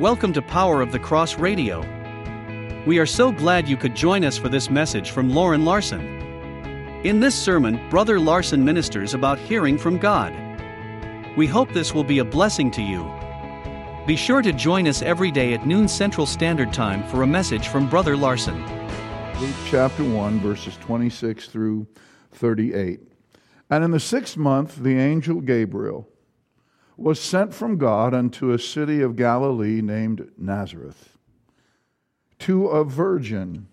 Welcome to Power of the Cross Radio. We are so glad you could join us for this message from Loren Larson. In this sermon, Brother Larson ministers about hearing from God. We hope this will be a blessing to you. Be sure to join us every day at noon Central Standard Time for a message from Brother Larson. Luke chapter 1, verses 26 through 38. And in the sixth month, the angel Gabriel was sent from God unto a city of Galilee named Nazareth, to a virgin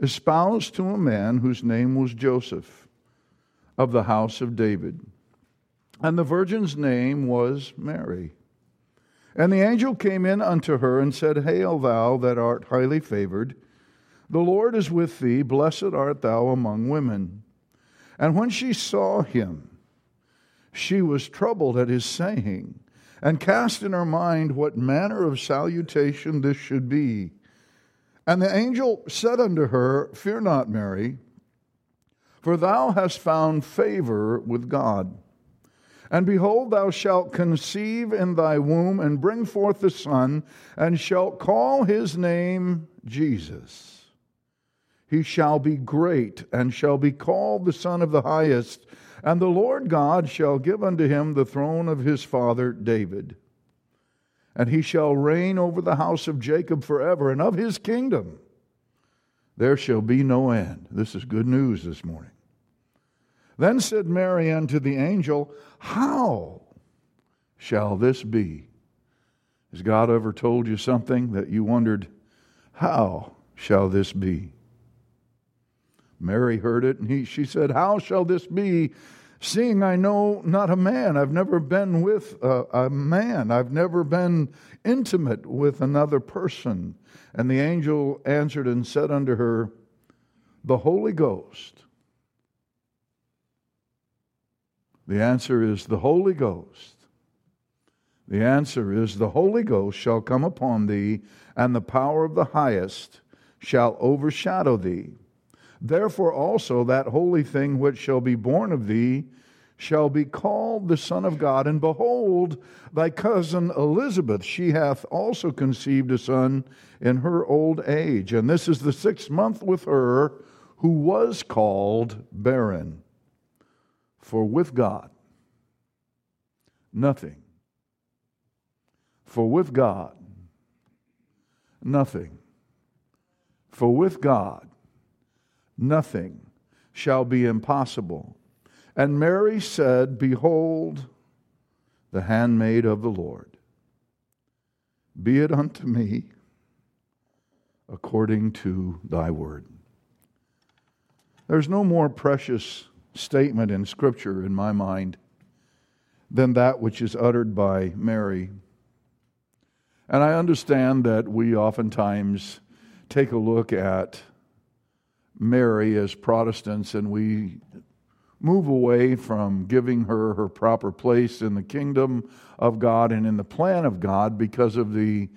espoused to a man whose name was Joseph, of the house of David. And the virgin's name was Mary. And the angel came in unto her and said, Hail, thou that art highly favored, the Lord is with thee, blessed art thou among women. And when she saw him, she was troubled at his saying, and cast in her mind what manner of salutation this should be. And the angel said unto her, Fear not, Mary, for thou hast found favor with God. And behold, thou shalt conceive in thy womb and bring forth a son, and shalt call his name Jesus. He shall be great, and shall be called the Son of the Highest. And the Lord God shall give unto him the throne of his father David. And he shall reign over the house of Jacob forever, and of his kingdom there shall be no end. This is good news this morning. Then said Mary unto the angel, How shall this be? Has God ever told you something that you wondered, How shall this be? Mary heard it, and he, she said, How shall this be, seeing I know not a man? I've never been with a, a man, I've never been intimate with another person. And the angel answered and said unto her, The Holy Ghost. The answer is the Holy Ghost. The answer is the Holy Ghost shall come upon thee, and the power of the highest shall overshadow thee. Therefore also that holy thing which shall be born of thee shall be called the Son of God. And behold, thy cousin Elizabeth, she hath also conceived a son in her old age. And this is the sixth month with her who was called barren. For with God, nothing. For with God, nothing. For with God, nothing shall be impossible. And Mary said, Behold, the handmaid of the Lord. Be it unto me according to thy word. There's no more precious statement in Scripture, in my mind, than that which is uttered by Mary. And I understand that we oftentimes take a look at Mary as Protestants and we move away from giving her her proper place in the kingdom of God and in the plan of God because of the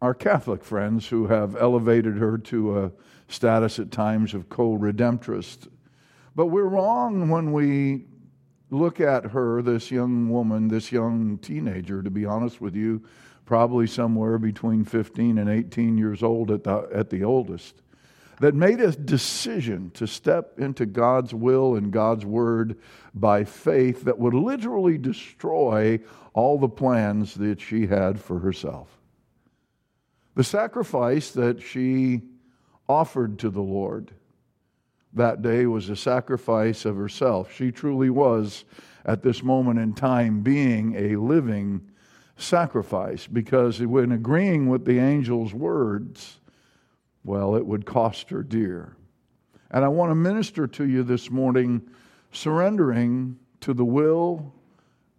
our Catholic friends who have elevated her to a status at times of co-redemptress. But we're wrong when we look at her, this young woman, this young teenager, to be honest with you, probably somewhere between 15 and 18 years old at the, at the oldest that made a decision to step into God's will and God's word by faith that would literally destroy all the plans that she had for herself. The sacrifice that she offered to the Lord that day was a sacrifice of herself. She truly was, at this moment in time, being a living sacrifice because when agreeing with the angel's words, well, it would cost her dear. And I want to minister to you this morning, surrendering to the will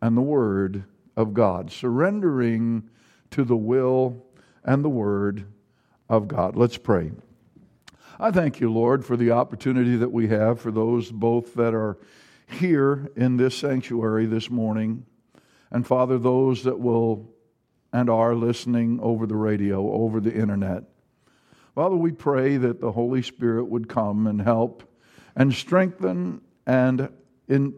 and the word of God, surrendering to the will and the word of God. Let's pray. I thank you, Lord, for the opportunity that we have for those both that are here in this sanctuary this morning, and Father, those that will and are listening over the radio, over the internet. Father, we pray that the Holy Spirit would come and help and strengthen and in,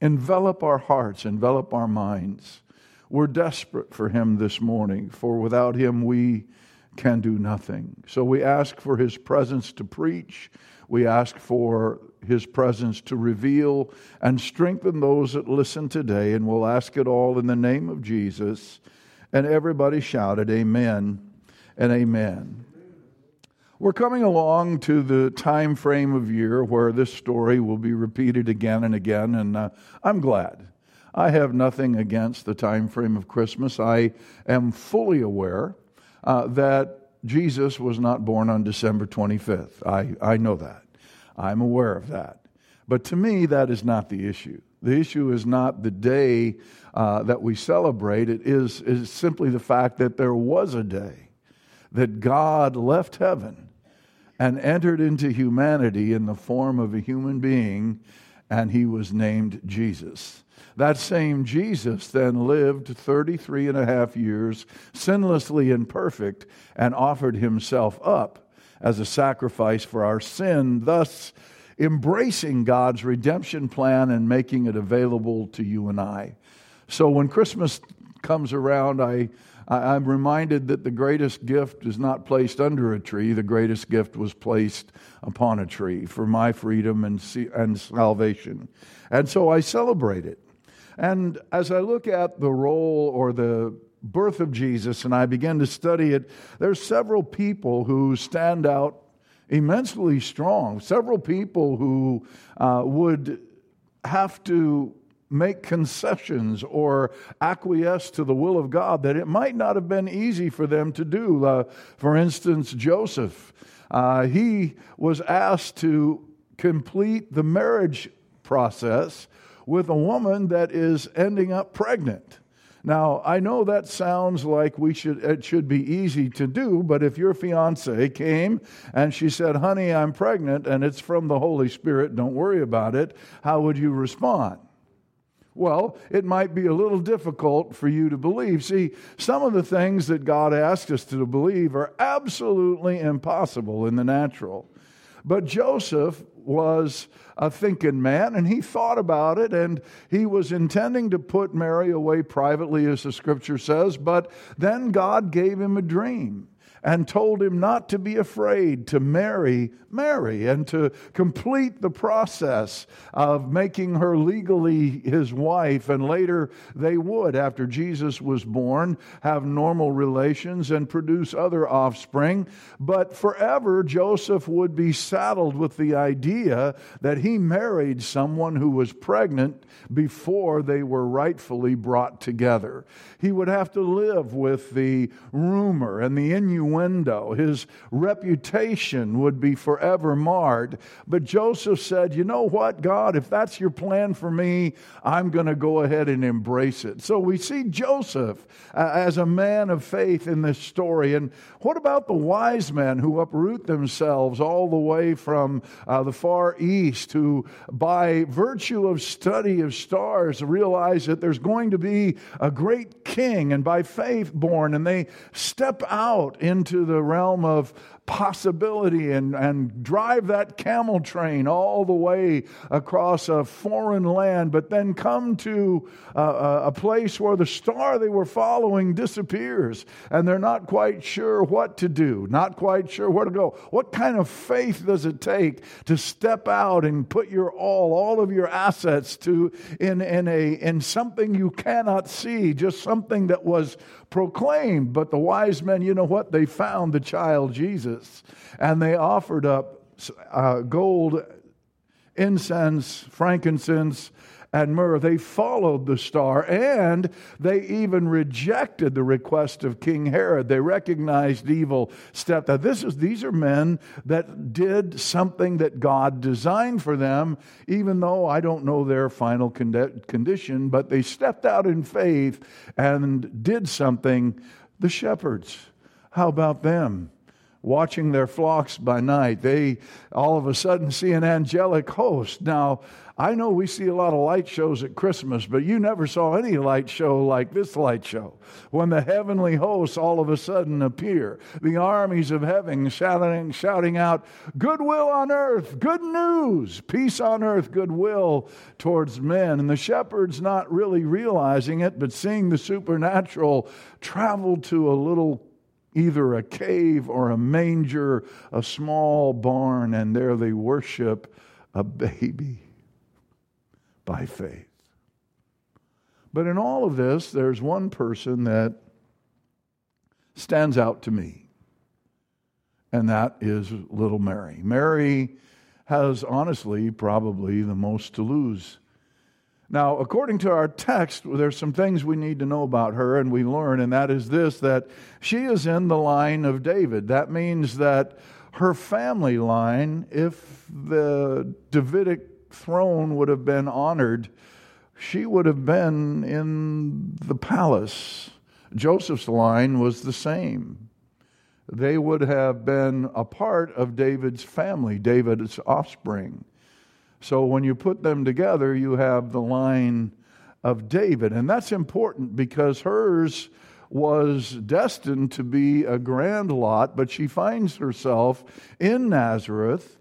envelop our hearts, envelop our minds We're desperate for him this morning, for without him we can do nothing. So we ask for his presence to preach. We ask for his presence to reveal and strengthen those that listen today. And we'll ask it all in the name of Jesus. And everybody shouted, Amen and Amen. We're coming along to the time frame of year where this story will be repeated again and again, and uh, I'm glad. I have nothing against the time frame of Christmas. I am fully aware uh, that Jesus was not born on December 25th. I, I know that. I'm aware of that. But to me, that is not the issue. The issue is not the day uh, that we celebrate, it is, is simply the fact that there was a day that God left heaven and entered into humanity in the form of a human being, and he was named Jesus. That same Jesus then lived 33 and a half years, sinlessly and perfect, and offered himself up as a sacrifice for our sin, thus embracing God's redemption plan and making it available to you and I. So when Christmas comes around, I I, am reminded that the greatest gift is not placed under a tree, the greatest gift was placed upon a tree for my freedom and, and salvation. And so I celebrate it. And as I look at the role or the birth of Jesus and I begin to study it, there's several people who stand out immensely strong, several people who uh, would have to make concessions or acquiesce to the will of God that it might not have been easy for them to do. Uh, for instance, Joseph, uh, he was asked to complete the marriage process with a woman that is ending up pregnant. Now, I know that sounds like we should it should be easy to do, but if your fiance came and she said, "Honey, I'm pregnant and it's from the Holy Spirit, don't worry about it." How would you respond? Well, it might be a little difficult for you to believe. See, some of the things that God asks us to believe are absolutely impossible in the natural. But Joseph was a thinking man and he thought about it and he was intending to put Mary away privately, as the scripture says, but then God gave him a dream and told him not to be afraid to marry Mary and to complete the process of making her legally his wife. And later they would, after Jesus was born, have normal relations and produce other offspring. But forever, Joseph would be saddled with the idea that he married someone who was pregnant before they were rightfully brought together. He would have to live with the rumor and the innuendo. His reputation would be forever marred. But Joseph said, You know what, God, if that's your plan for me, I'm going to go ahead and embrace it. So we see Joseph uh, as a man of faith in this story. And what about the wise men who uproot themselves all the way from uh, the far east, who, by virtue of study of stars, realize that there's going to be a great king and by faith born, and they step out into the realm of possibility and, and drive that camel train all the way across a foreign land, but then come to uh, a, a place where the star they were following disappears and they're not quite sure what to do, not quite sure where to go. What kind of faith does it take to step out and put your all, all of your assets to in, in, a, in something you cannot see, just something that was proclaimed. But the wise men, you know what? They found the child Jesus and they offered up uh, gold, incense, frankincense, and myrrh. They followed the star and they even rejected the request of King Herod. They recognized evil, stepped out. This is, these are men that did something that God designed for them, even though I don't know their final condition, but they stepped out in faith and did something. The shepherds, how about them? Watching their flocks by night, they all of a sudden see an angelic host. Now, I know we see a lot of light shows at Christmas, but you never saw any light show like this light show. When the heavenly hosts all of a sudden appear, the armies of heaven shouting, shouting out, Goodwill on earth, good news, peace on earth, goodwill towards men. And the shepherds not really realizing it, but seeing the supernatural travel to a little either a cave or a manger, a small barn, and there they worship a baby by faith. But in all of this, there's one person that stands out to me, and that is little Mary. Mary has honestly probably the most to lose. Now, according to our text, there's some things we need to know about her, and we learn, and that is this that she is in the line of David. That means that her family line, if the Davidic throne would have been honored, she would have been in the palace. Joseph's line was the same. They would have been a part of David's family, David's offspring. So when you put them together, you have the line of David. And that's important because hers was destined to be a grand lot, but she finds herself in Nazareth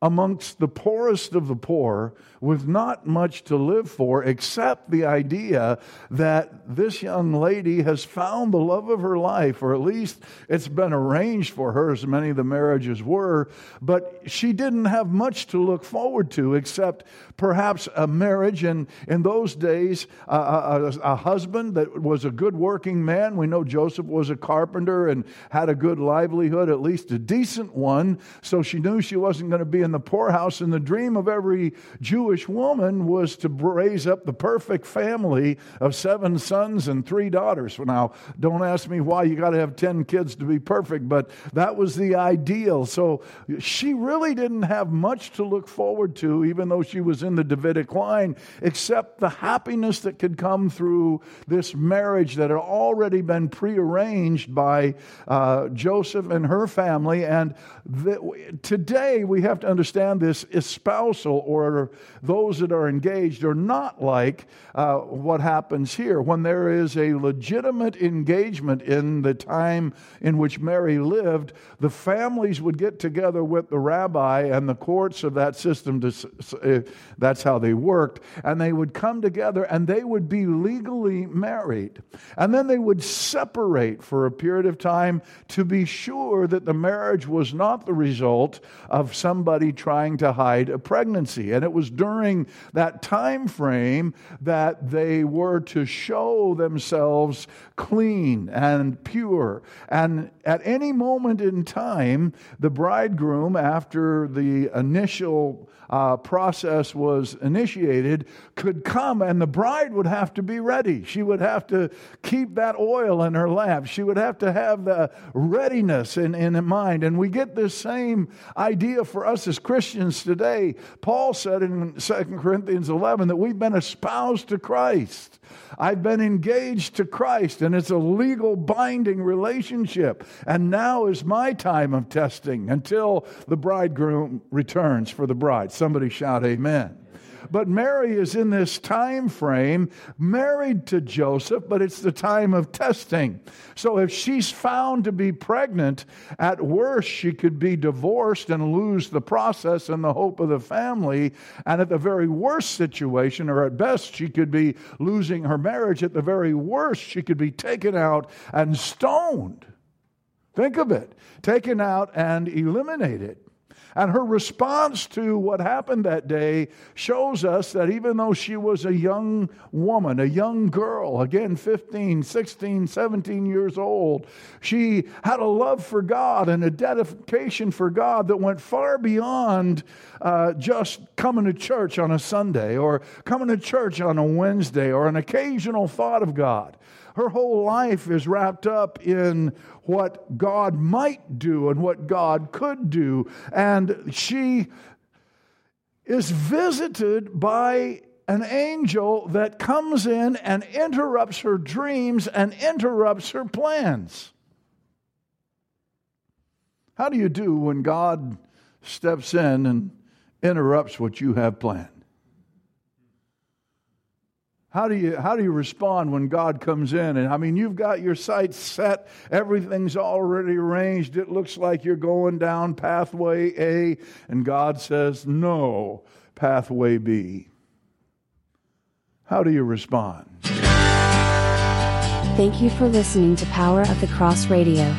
amongst the poorest of the poor with not much to live for except the idea that this young lady has found the love of her life, or at least it's been arranged for her, as many of the marriages were. But she didn't have much to look forward to except perhaps a marriage. And in those days, a, a, a husband that was a good working man. We know Joseph was a carpenter and had a good livelihood, at least a decent one. So she knew she wasn't going to be in the poorhouse. And the dream of every Jewish Jewish woman was to raise up the perfect family of seven sons and three daughters. Now, don't ask me why you got to have 10 kids to be perfect, but that was the ideal. So she really didn't have much to look forward to, even though she was in the Davidic line, except the happiness that could come through this marriage that had already been prearranged by uh, Joseph and her family. And the, today we have to understand this espousal or those that are engaged are not like uh, what happens here. When there is a legitimate engagement in the time in which Mary lived, the families would get together with the rabbi and the courts of that system. To, uh, that's how they worked. And they would come together and they would be legally married. And then they would separate for a period of time to be sure that the marriage was not the result of somebody trying to hide a pregnancy. And it was during during that time frame that they were to show themselves clean and pure. And at any moment in time, the bridegroom, after the initial uh, process was initiated, could come and the bride would have to be ready. She would have to keep that oil in her lamp. She would have to have the readiness in, in mind. And we get this same idea for us as Christians today. Paul said in 2 Corinthians 11 that we've been espoused to Christ. I've been engaged to Christ, and it's a legal binding relationship. And now is my time of testing until the bridegroom returns for the bride. Somebody shout, Amen. But Mary is in this time frame, married to Joseph, but it's the time of testing. So if she's found to be pregnant, at worst, she could be divorced and lose the process and the hope of the family. And at the very worst situation, or at best, she could be losing her marriage. At the very worst, she could be taken out and stoned. Think of it taken out and eliminated. And her response to what happened that day shows us that even though she was a young woman, a young girl, again 15, 16, 17 years old, she had a love for God and a dedication for God that went far beyond uh, just coming to church on a Sunday or coming to church on a Wednesday or an occasional thought of God. Her whole life is wrapped up in what God might do and what God could do. And she is visited by an angel that comes in and interrupts her dreams and interrupts her plans. How do you do when God steps in and interrupts what you have planned? How do you how do you respond when God comes in? And I mean, you've got your sights set, everything's already arranged. It looks like you're going down pathway A, and God says, "No, pathway B." How do you respond? Thank you for listening to Power of the Cross Radio.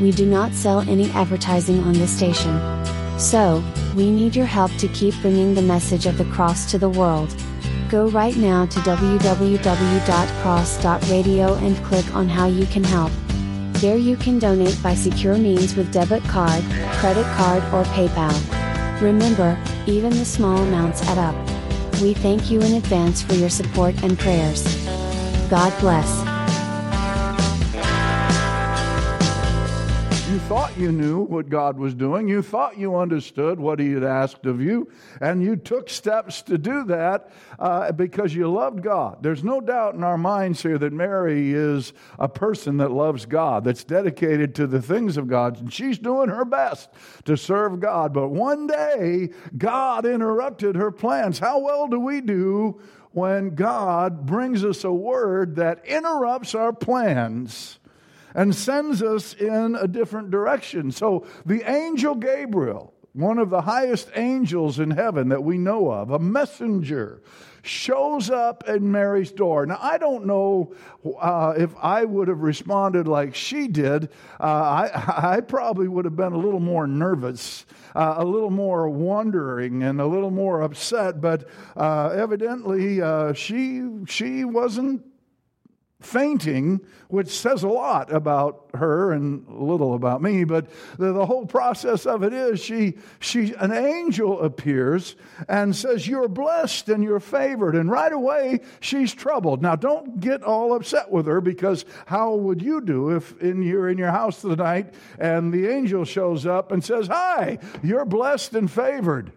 We do not sell any advertising on this station. So, we need your help to keep bringing the message of the cross to the world. Go right now to www.cross.radio and click on how you can help. There you can donate by secure means with debit card, credit card, or PayPal. Remember, even the small amounts add up. We thank you in advance for your support and prayers. God bless. Thought you knew what God was doing. You thought you understood what He had asked of you. And you took steps to do that uh, because you loved God. There's no doubt in our minds here that Mary is a person that loves God, that's dedicated to the things of God. And she's doing her best to serve God. But one day, God interrupted her plans. How well do we do when God brings us a word that interrupts our plans? And sends us in a different direction. So the angel Gabriel, one of the highest angels in heaven that we know of, a messenger, shows up at Mary's door. Now, I don't know uh, if I would have responded like she did. Uh, I, I, probably would have been a little more nervous, uh, a little more wondering, and a little more upset. But uh, evidently, uh, she she wasn't fainting, which says a lot about her and little about me, but the, the, whole process of it is she, she, an angel appears and says, You're blessed and you're favored. And right away, she's troubled. Now, don't get all upset with her because how would you do if in, you're in your house tonight and the angel shows up and says, Hi, you're blessed and favored?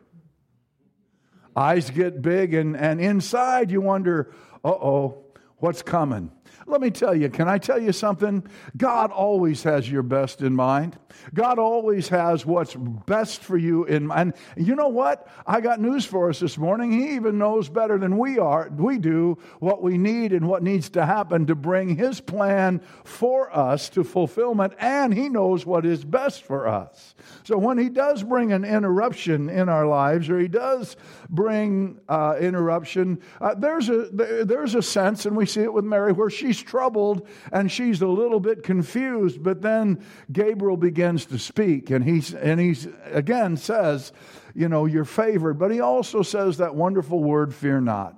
Eyes get big, and, and inside you wonder, Uh oh, what's coming? Let me tell you, can I tell you something? God always has your best in mind. God always has what's best for you in mind. And you know what? I got news for us this morning. He even knows better than we are, we do, what we need and what needs to happen to bring his plan for us to fulfillment, and he knows what is best for us. So when he does bring an interruption in our lives, or he does bring uh, interruption, uh, there's a there's a sense, and we see it with Mary, where she's troubled and she's a little bit confused. But then Gabriel begins to speak, and he's and he's again says, you know, you're favored. But he also says that wonderful word, fear not.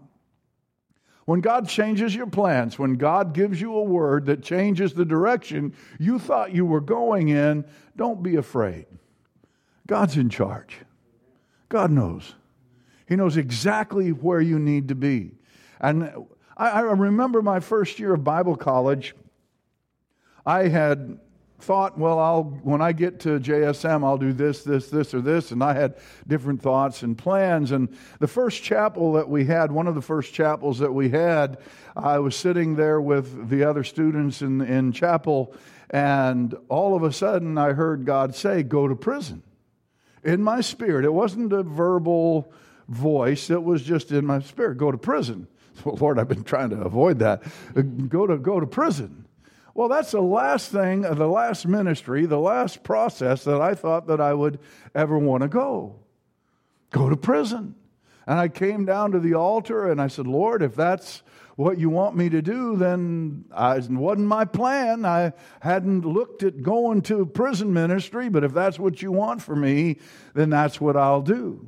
When God changes your plans, when God gives you a word that changes the direction you thought you were going in, don't be afraid. God's in charge. God knows. He knows exactly where you need to be. And I, I remember my first year of Bible college, I had thought, well, I'll when I get to JSM, I'll do this, this, this, or this, and I had different thoughts and plans. And the first chapel that we had, one of the first chapels that we had, I was sitting there with the other students in, in chapel, and all of a sudden I heard God say, "Go to prison." In my spirit, it wasn't a verbal voice; it was just in my spirit. Go to prison. Well, Lord, I've been trying to avoid that. Go to, go to prison. Well, that's the last thing, the last ministry, the last process that I thought that I would ever want to go. Go to prison. And I came down to the altar and I said, Lord, if that's what you want me to do, then it wasn't my plan. I hadn't looked at going to prison ministry, but if that's what you want for me, then that's what I'll do.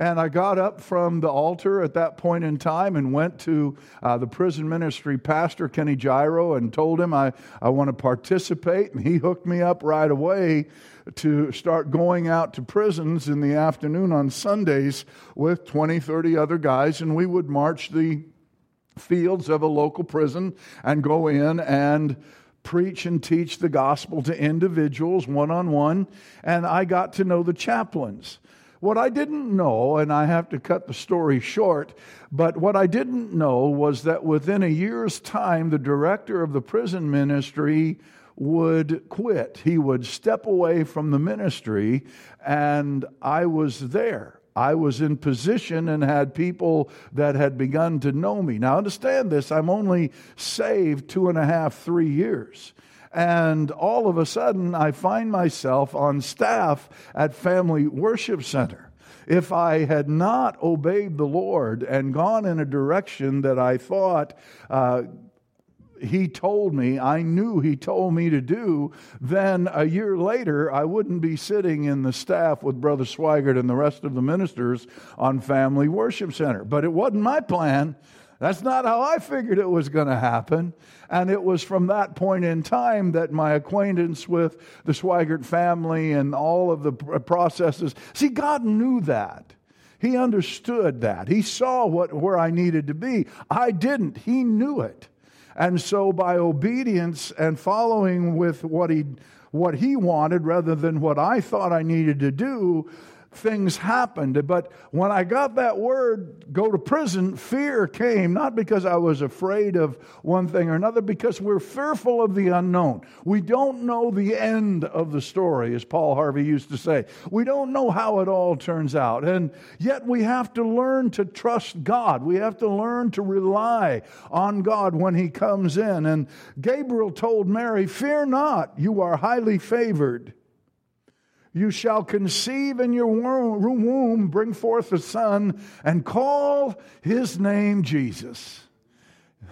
And I got up from the altar at that point in time and went to uh, the prison ministry pastor, Kenny Gyro, and told him I, I want to participate. And he hooked me up right away to start going out to prisons in the afternoon on Sundays with 20, 30 other guys. And we would march the fields of a local prison and go in and preach and teach the gospel to individuals one on one. And I got to know the chaplains. What I didn't know, and I have to cut the story short, but what I didn't know was that within a year's time, the director of the prison ministry would quit. He would step away from the ministry, and I was there. I was in position and had people that had begun to know me. Now, understand this I'm only saved two and a half, three years. And all of a sudden, I find myself on staff at Family Worship Center. If I had not obeyed the Lord and gone in a direction that I thought uh, he told me, I knew he told me to do, then a year later, I wouldn't be sitting in the staff with Brother Swaggart and the rest of the ministers on Family Worship Center. But it wasn't my plan. That's not how I figured it was going to happen. And it was from that point in time that my acquaintance with the Swaggart family and all of the processes. See, God knew that. He understood that. He saw what, where I needed to be. I didn't. He knew it. And so, by obedience and following with what he, what he wanted rather than what I thought I needed to do, things happened. But when I got that word, go to prison, fear came, not because I was afraid of one thing or another, because we're fearful of the unknown. We don't know the end of the story, as Paul Harvey used to say. We don't know how it all turns out. And yet we have to learn to trust God. We have to learn to rely on God when He comes in. And Gabriel told Mary, Fear not, you are highly favored. You shall conceive in your womb, bring forth a son, and call his name Jesus.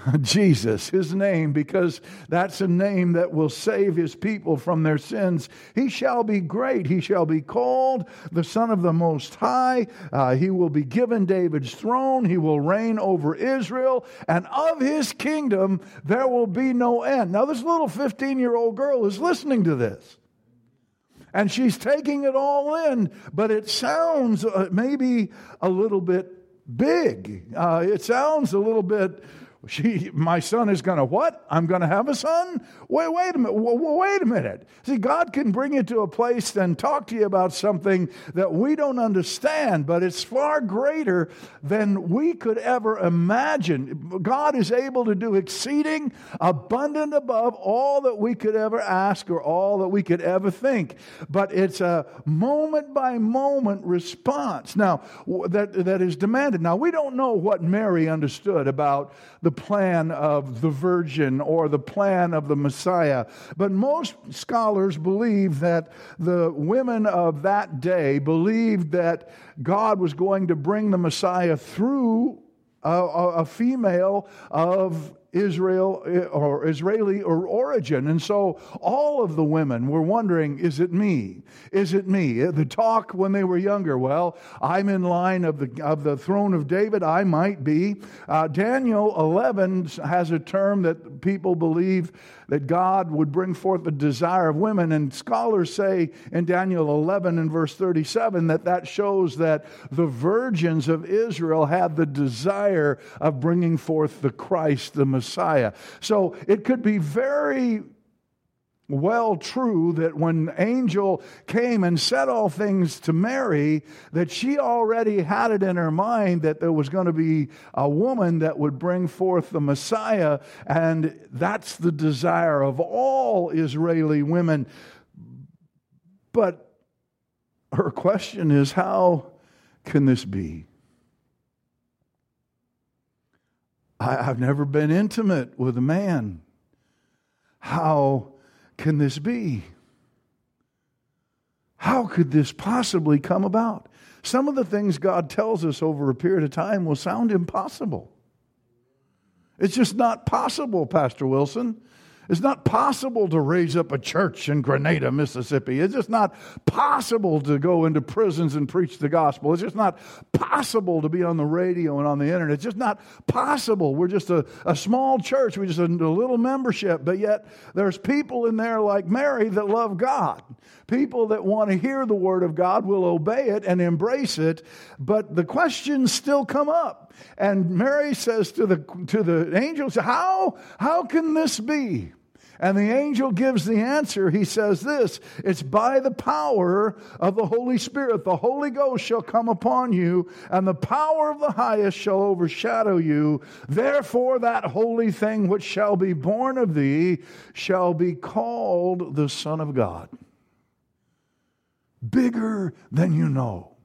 Jesus, his name, because that's a name that will save his people from their sins. He shall be great. He shall be called the Son of the Most High. Uh, he will be given David's throne. He will reign over Israel, and of his kingdom there will be no end. Now, this little 15 year old girl is listening to this and she's taking it all in, but it sounds uh, maybe a little bit big. Uh, it sounds a little bit she, my son is going to what? I'm going to have a son? Wait, wait a minute. Wait a minute. See, God can bring you to a place and talk to you about something that we don't understand, but it's far greater than we could ever imagine. God is able to do exceeding abundant above all that we could ever ask or all that we could ever think. But it's a moment by moment response now that, that is demanded. Now, we don't know what Mary understood about the plan of the virgin or the plan of the Messiah. But most scholars believe that the women of that day believed that God was going to bring the Messiah through a, a, female of Israel eh, or Israeli or origin. And so all of the women were wondering, is it me? Is it me? The talk when they were younger, well, I'm in line of the, of the throne of David. I might be. Uh, Daniel 11 has a term that people believe that God would bring forth the desire of women. And scholars say in Daniel 11 and verse 37 that that shows that the virgins of Israel had the desire of bringing forth the Christ, the Messiah. So it could be very well true that when angel came and said all things to mary that she already had it in her mind that there was going to be a woman that would bring forth the messiah and that's the desire of all israeli women. But her question is how can this be? I, have never been intimate with a man. How can this be? How could this possibly come about? Some of the things God tells us over a period of time will sound impossible. It's just not possible, Pastor Wilson. It's not possible to raise up a church in Grenada, Mississippi. It's just not possible to go into prisons and preach the gospel. It's just not possible to be on the radio and on the internet. It's just not possible. We're just a, a small church. We're just a, a little membership, but yet there's people in there like Mary that love God. People that want to hear the word of God will obey it and embrace it, but the questions still come up. And Mary says to the, to the angels, How, how can this be? And the angel gives the answer. He says this It's by the power of the Holy Spirit. The Holy Ghost shall come upon you, and the power of the highest shall overshadow you. Therefore, that holy thing which shall be born of thee shall be called the Son of God. Bigger than you know.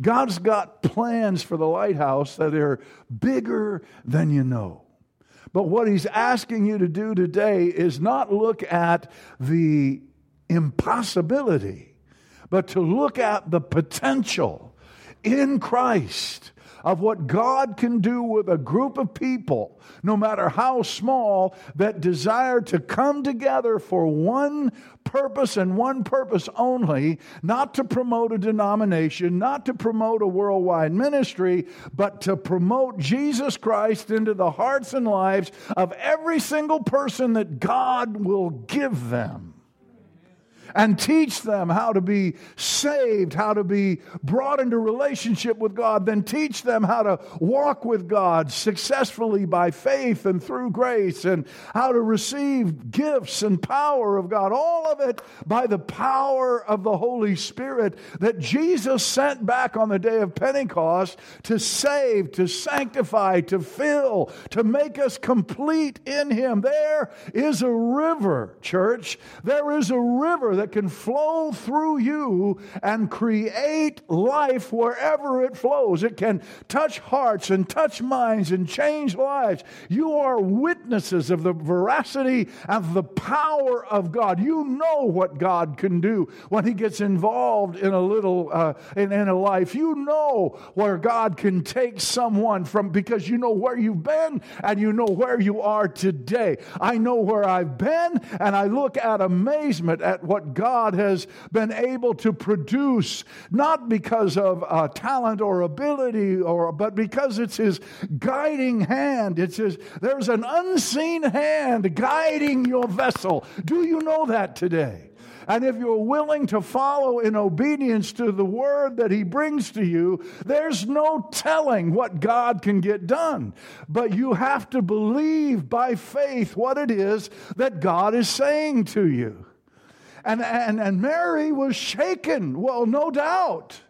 God's got plans for the lighthouse that are bigger than you know. But what he's asking you to do today is not look at the impossibility, but to look at the potential in Christ of what God can do with a group of people, no matter how small, that desire to come together for one purpose and one purpose only not to promote a denomination, not to promote a worldwide ministry, but to promote Jesus Christ into the hearts and lives of every single person that God will give them and teach them how to be saved, how to be brought into relationship with God, then teach them how to walk with God successfully by faith and through grace, and how to receive gifts and power of God. All of it by the power of the Holy Spirit that Jesus sent back on the day of Pentecost to save, to sanctify, to fill, to make us complete in Him. There is a river, church. There is a river that can flow through you and create life wherever it flows. It can touch hearts and touch minds and change lives. You are witnesses of the veracity of the power of God. You know what God can do when He gets involved in a little uh, in, in a life. You know where God can take someone from because you know where you've been and you know where you are today. I know where I've been, and I look at amazement at what God has been able to produce, not because of uh, talent or ability, or, but because it's His guiding hand. It's His, there's an unseen hand guiding your vessel. Do you know that today? And if you're willing to follow in obedience to the word that he brings to you, there's no telling what God can get done. But you have to believe by faith what it is that God is saying to you. And, and, and Mary was shaken. Well, no doubt.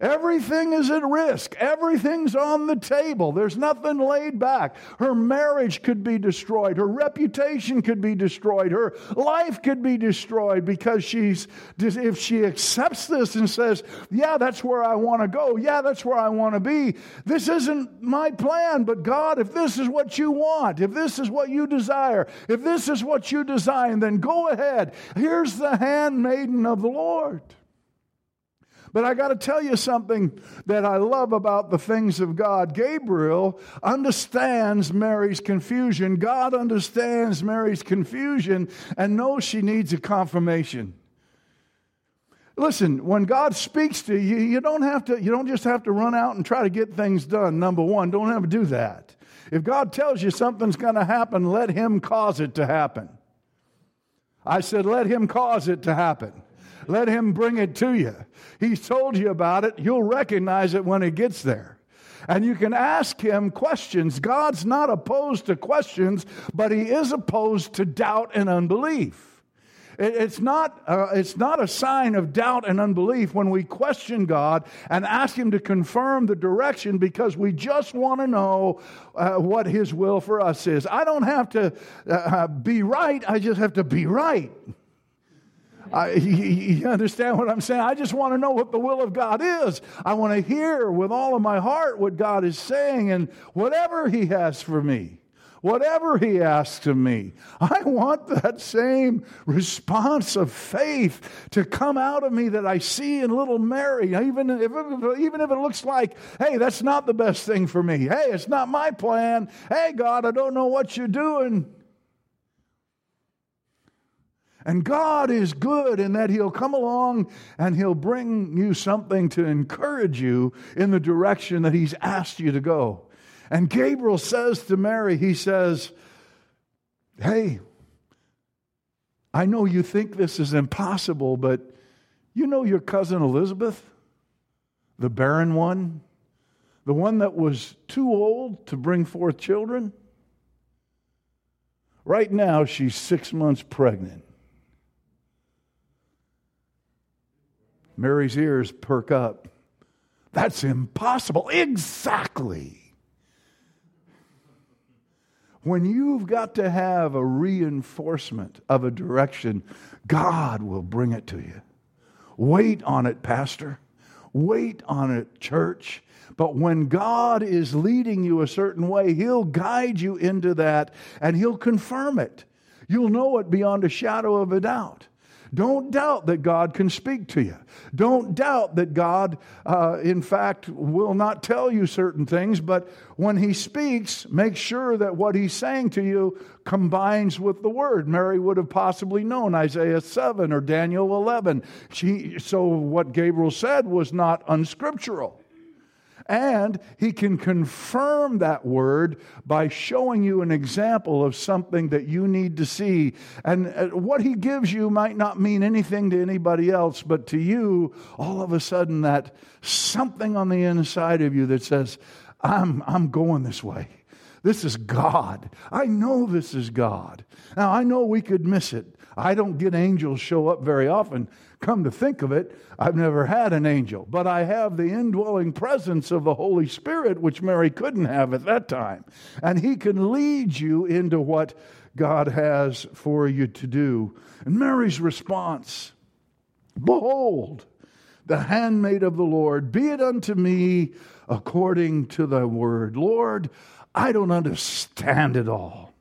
Everything is at risk. Everything's on the table. There's nothing laid back. Her marriage could be destroyed. Her reputation could be destroyed. Her life could be destroyed because she's, if she accepts this and says, Yeah, that's where I want to go. Yeah, that's where I want to be. This isn't my plan, but God, if this is what you want, if this is what you desire, if this is what you design, then go ahead. Here's the handmaiden of the Lord. But I got to tell you something that I love about the things of God. Gabriel understands Mary's confusion. God understands Mary's confusion and knows she needs a confirmation. Listen, when God speaks to you, you don't have to you don't just have to run out and try to get things done. Number 1, don't ever do that. If God tells you something's going to happen, let him cause it to happen. I said let him cause it to happen. Let him bring it to you. He's told you about it. You'll recognize it when it gets there. And you can ask him questions. God's not opposed to questions, but he is opposed to doubt and unbelief. It's not, uh, it's not a sign of doubt and unbelief when we question God and ask Him to confirm the direction because we just want to know uh, what His will for us is. I don't have to uh, be right, I just have to be right. I, you understand what I'm saying? I just want to know what the will of God is. I want to hear with all of my heart what God is saying and whatever He has for me, whatever He asks of me. I want that same response of faith to come out of me that I see in little Mary, even if, even if it looks like, hey, that's not the best thing for me. Hey, it's not my plan. Hey, God, I don't know what you're doing. And God is good in that He'll come along and He'll bring you something to encourage you in the direction that He's asked you to go. And Gabriel says to Mary, He says, Hey, I know you think this is impossible, but you know your cousin Elizabeth, the barren one, the one that was too old to bring forth children? Right now, she's six months pregnant. Mary's ears perk up. That's impossible. Exactly. When you've got to have a reinforcement of a direction, God will bring it to you. Wait on it, Pastor. Wait on it, church. But when God is leading you a certain way, He'll guide you into that and He'll confirm it. You'll know it beyond a shadow of a doubt. Don't doubt that God can speak to you. Don't doubt that God, uh, in fact, will not tell you certain things, but when He speaks, make sure that what He's saying to you combines with the Word. Mary would have possibly known Isaiah 7 or Daniel 11. She, so what Gabriel said was not unscriptural. And he can confirm that word by showing you an example of something that you need to see. And uh, what he gives you might not mean anything to anybody else, but to you, all of a sudden, that something on the inside of you that says, I'm, I'm going this way. This is God. I know this is God. Now, I know we could miss it. I don't get angels show up very often. Come to think of it, I've never had an angel, but I have the indwelling presence of the Holy Spirit, which Mary couldn't have at that time. And He can lead you into what God has for you to do. And Mary's response Behold, the handmaid of the Lord, be it unto me according to thy word. Lord, I don't understand it all.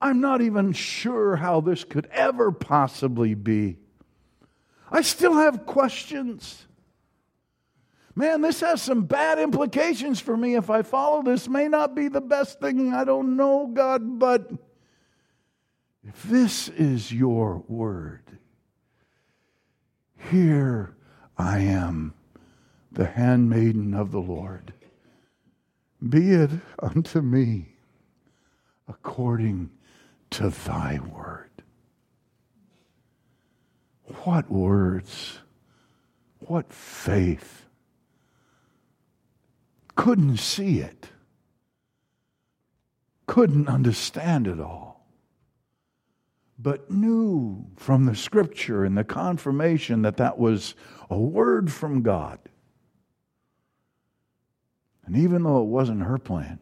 I'm not even sure how this could ever possibly be. I still have questions. Man, this has some bad implications for me if I follow this. May not be the best thing. I don't know, God, but if this is your word, here I am, the handmaiden of the Lord. Be it unto me according to thy word. What words! What faith! Couldn't see it, couldn't understand it all, but knew from the scripture and the confirmation that that was a word from God. And even though it wasn't her plan,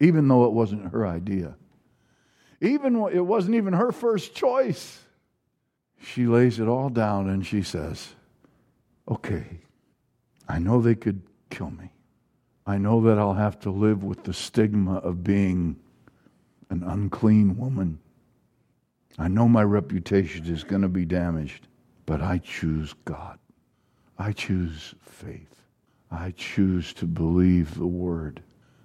even though it wasn't her idea, even it wasn't even her first choice, she lays it all down and she says, Okay, I know they could kill me. I know that I'll have to live with the stigma of being an unclean woman. I know my reputation is going to be damaged, but I choose God. I choose faith. I choose to believe the word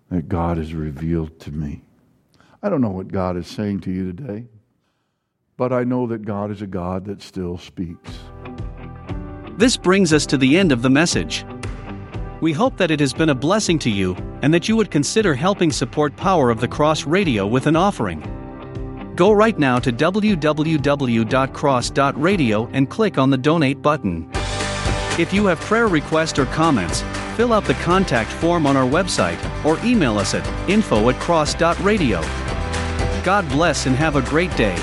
that God has revealed to me. I don't know what God is saying to you today. But I know that God is a God that still speaks. This brings us to the end of the message. We hope that it has been a blessing to you and that you would consider helping support Power of the Cross Radio with an offering. Go right now to www.cross.radio and click on the donate button. If you have prayer requests or comments, fill out the contact form on our website or email us at info at cross.radio. God bless and have a great day.